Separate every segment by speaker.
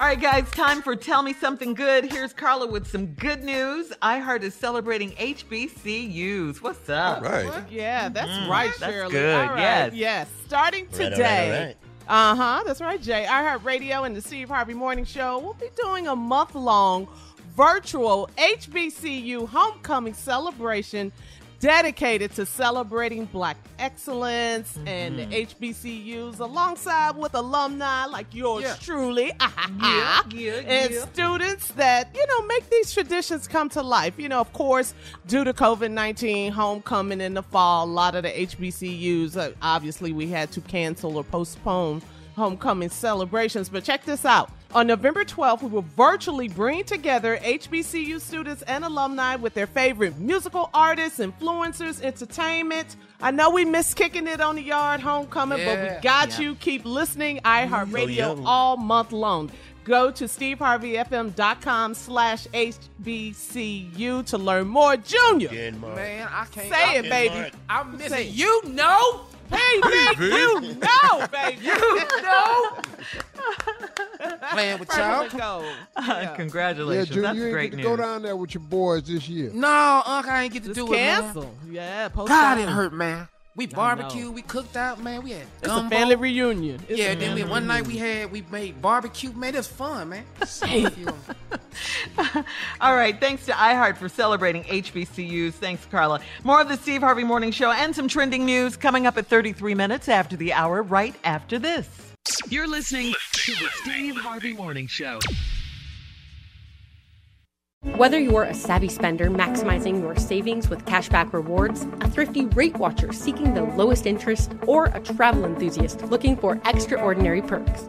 Speaker 1: All right, guys, time for Tell Me Something Good. Here's Carla with some good news. iHeart is celebrating HBCUs. What's up?
Speaker 2: All right.
Speaker 3: Yeah, that's
Speaker 1: Mm,
Speaker 3: right,
Speaker 1: that's
Speaker 3: Shirley.
Speaker 1: good,
Speaker 3: All right,
Speaker 1: yes.
Speaker 3: Yes. Starting
Speaker 2: Right, all right,
Speaker 3: today.
Speaker 2: all right.
Speaker 3: Uh huh. That's right, Jay. iHeart Radio and the Steve Harvey Morning Show will be doing a month long virtual HBCU homecoming celebration dedicated to celebrating Black excellence and the HBCUs alongside with alumni like yours
Speaker 1: Yeah.
Speaker 3: truly.
Speaker 1: Yeah, yeah,
Speaker 3: and students that you know make these traditions come to life. You know, of course, due to COVID nineteen, homecoming in the fall, a lot of the HBCUs uh, obviously we had to cancel or postpone homecoming celebrations. But check this out. On November 12th, we will virtually bring together HBCU students and alumni with their favorite musical artists, influencers, entertainment. I know we miss kicking it on the yard homecoming, but we got you. Keep listening. iHeartRadio
Speaker 2: yeah.
Speaker 3: all month long. Go to steveharveyfm.com slash HBCU to learn more. Junior,
Speaker 4: Man, I can't.
Speaker 3: say it, baby.
Speaker 2: Mark.
Speaker 4: I'm missing
Speaker 3: Say
Speaker 4: you. Know.
Speaker 3: Hey, big, you know, baby. You know.
Speaker 4: Playing with y'all.
Speaker 3: Let's.
Speaker 1: Uh,
Speaker 3: Yeah.
Speaker 1: Congratulations.
Speaker 5: Yeah, Junior,
Speaker 1: That's
Speaker 5: you ain't
Speaker 1: great
Speaker 5: get to
Speaker 1: news.
Speaker 5: go down there with your boys this year.
Speaker 4: No, Unc, I ain't get to
Speaker 3: Just
Speaker 4: do it,
Speaker 3: cancel. Yeah, post
Speaker 4: God, it hurt, man. We
Speaker 3: know.
Speaker 4: barbecued, we cooked out, man. We had
Speaker 3: It's a family reunion. It's
Speaker 4: yeah,
Speaker 3: a
Speaker 4: then we,
Speaker 3: family
Speaker 4: one night we had we made barbecue, man. It was fun, man.
Speaker 1: All right. Thanks to iHeart for celebrating HBCUs. Thanks, Carla. More of the Steve Harvey Morning Show and some trending news coming up at 33 minutes after the hour, right after this.
Speaker 6: You're listening to the Steve Harvey Morning Show.
Speaker 7: Whether you're a savvy spender maximizing your savings with cashback rewards, a thrifty rate watcher seeking the lowest interest, or a travel enthusiast looking for extraordinary perks,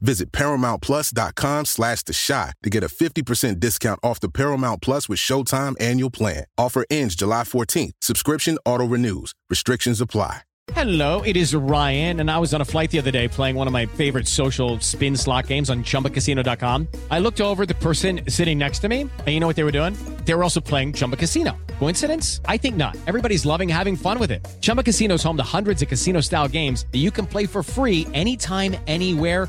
Speaker 8: Visit ParamountPlus.com slash The Shot to get a 50% discount off the Paramount Plus with Showtime annual plan. Offer ends July 14th. Subscription auto-renews. Restrictions apply.
Speaker 9: Hello, it is Ryan, and I was on a flight the other day playing one of my favorite social spin slot games on ChumbaCasino.com. I looked over the person sitting next to me, and you know what they were doing? They were also playing Chumba Casino. Coincidence? I think not. Everybody's loving having fun with it. Chumba Casino is home to hundreds of casino-style games that you can play for free anytime, anywhere